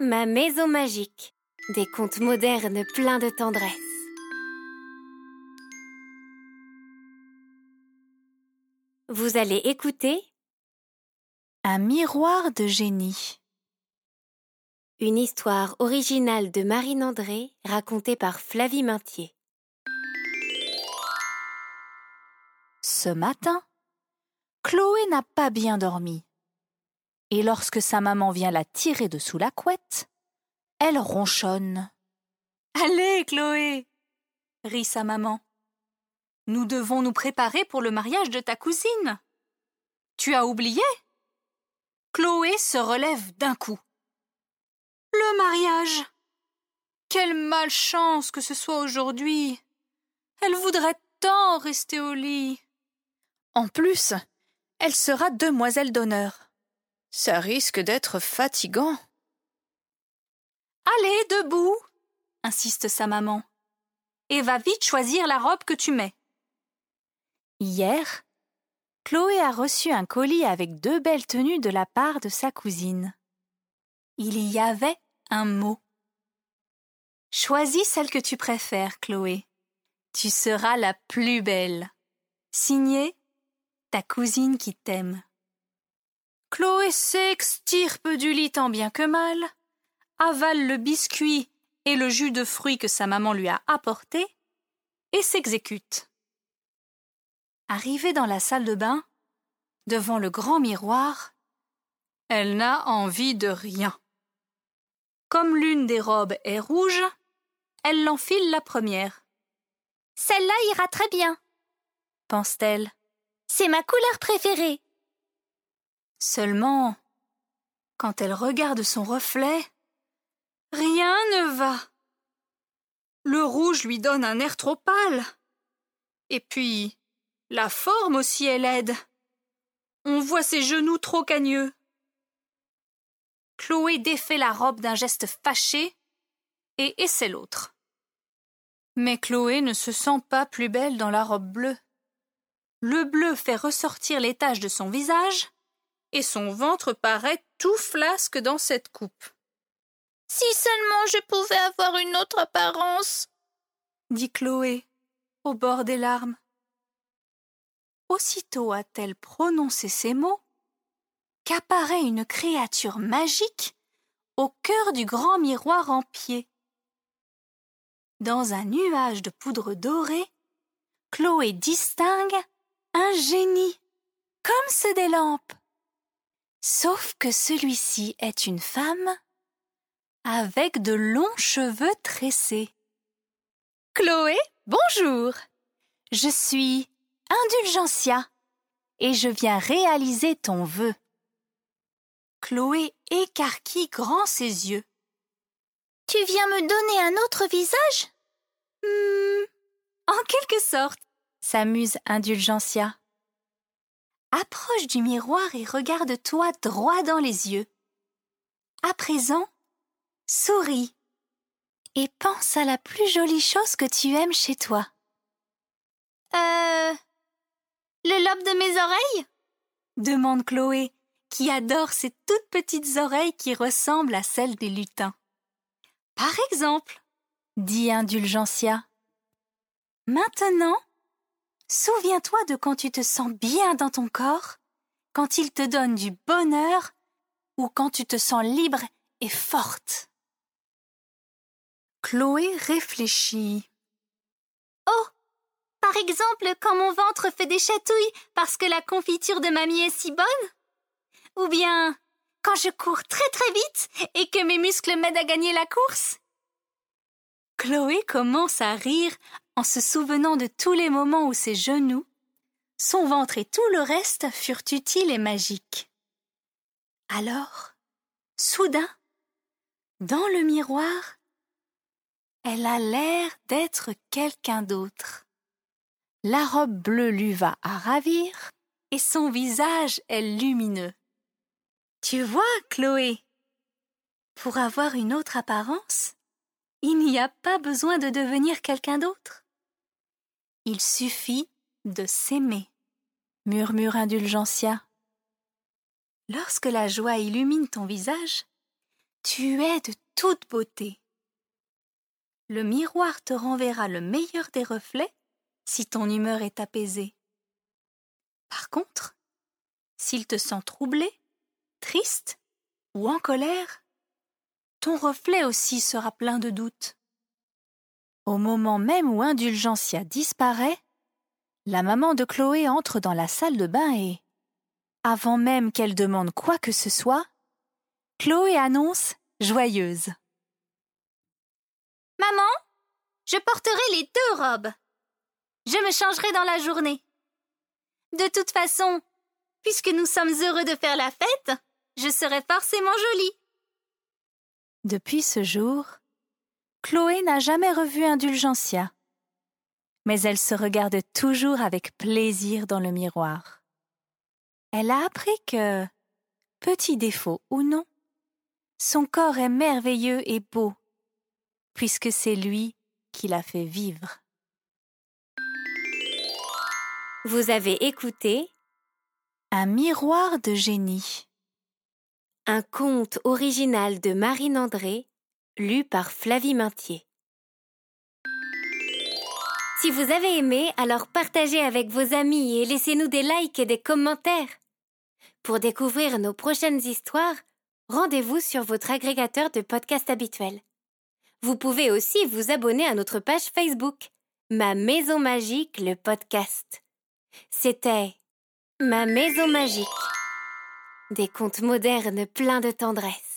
Ma maison magique. Des contes modernes pleins de tendresse. Vous allez écouter Un miroir de génie. une histoire originale de Marine André racontée par Flavie Maintier. Ce matin, Chloé n'a pas bien dormi. Et lorsque sa maman vient la tirer de sous la couette, elle ronchonne. Allez, Chloé rit sa maman. Nous devons nous préparer pour le mariage de ta cousine. Tu as oublié? Chloé se relève d'un coup. Le mariage Quelle malchance que ce soit aujourd'hui Elle voudrait tant rester au lit. En plus, elle sera demoiselle d'honneur. Ça risque d'être fatigant. Allez, debout, insiste sa maman. Et va vite choisir la robe que tu mets. Hier, Chloé a reçu un colis avec deux belles tenues de la part de sa cousine. Il y avait un mot. Choisis celle que tu préfères, Chloé. Tu seras la plus belle. Signé ta cousine qui t'aime. Chloé s'extirpe du lit tant bien que mal, avale le biscuit et le jus de fruits que sa maman lui a apporté et s'exécute. Arrivée dans la salle de bain, devant le grand miroir, elle n'a envie de rien. Comme l'une des robes est rouge, elle l'enfile la première. Celle-là ira très bien, pense-t-elle. C'est ma couleur préférée. Seulement, quand elle regarde son reflet, rien ne va. Le rouge lui donne un air trop pâle. Et puis, la forme aussi est laide. On voit ses genoux trop cagneux. Chloé défait la robe d'un geste fâché et essaie l'autre. Mais Chloé ne se sent pas plus belle dans la robe bleue. Le bleu fait ressortir les taches de son visage et son ventre paraît tout flasque dans cette coupe. Si seulement je pouvais avoir une autre apparence, dit Chloé, au bord des larmes. Aussitôt a-t-elle prononcé ces mots qu'apparaît une créature magique au cœur du grand miroir en pied. Dans un nuage de poudre dorée, Chloé distingue un génie, comme ceux des lampes. Sauf que celui-ci est une femme avec de longs cheveux tressés. Chloé, bonjour. Je suis Indulgencia et je viens réaliser ton vœu. Chloé écarquille grand ses yeux. tu viens me donner un autre visage? Hmm, en quelque sorte, s'amuse Indulgencia. Approche du miroir et regarde-toi droit dans les yeux. À présent, souris et pense à la plus jolie chose que tu aimes chez toi. Euh. Le lobe de mes oreilles? Demande Chloé, qui adore ces toutes petites oreilles qui ressemblent à celles des lutins. Par exemple, dit Indulgencia. Maintenant, souviens-toi de quand tu te sens bien dans ton corps, quand il te donne du bonheur ou quand tu te sens libre et forte. Chloé réfléchit. Oh Par exemple, quand mon ventre fait des chatouilles parce que la confiture de mamie est si bonne? Ou bien quand je cours très très vite et que mes muscles m'aident à gagner la course? Chloé commence à rire en se souvenant de tous les moments où ses genoux, son ventre et tout le reste furent utiles et magiques. Alors, soudain, dans le miroir, elle a l'air d'être quelqu'un d'autre. La robe bleue lui va à ravir et son visage est lumineux. Tu vois, Chloé, pour avoir une autre apparence, il n'y a pas besoin de devenir quelqu'un d'autre. Il suffit de s'aimer, murmure Indulgencia. Lorsque la joie illumine ton visage, Tu es de toute beauté. Le miroir te renverra le meilleur des reflets si ton humeur est apaisée. Par contre, s'il te sent troublé, triste ou en colère, ton reflet aussi sera plein de doutes. Au moment même où Indulgencia disparaît, la maman de Chloé entre dans la salle de bain et, avant même qu'elle demande quoi que ce soit, Chloé annonce joyeuse. Maman, je porterai les deux robes. Je me changerai dans la journée. De toute façon, puisque nous sommes heureux de faire la fête, je serai forcément jolie. Depuis ce jour, Chloé n'a jamais revu Indulgencia, mais elle se regarde toujours avec plaisir dans le miroir. Elle a appris que, petit défaut ou non, son corps est merveilleux et beau, puisque c'est lui qui l'a fait vivre. Vous avez écouté Un miroir de génie. un conte original de Marine André, lu par Flavie Maintier. Si vous avez aimé, alors partagez avec vos amis et laissez-nous des likes et des commentaires. Pour découvrir nos prochaines histoires, rendez-vous sur votre agrégateur de podcasts habituel. Vous pouvez aussi vous abonner à notre page Facebook, Ma Maison Magique, le podcast. C'était Ma Maison Magique. Des contes modernes pleins de tendresse.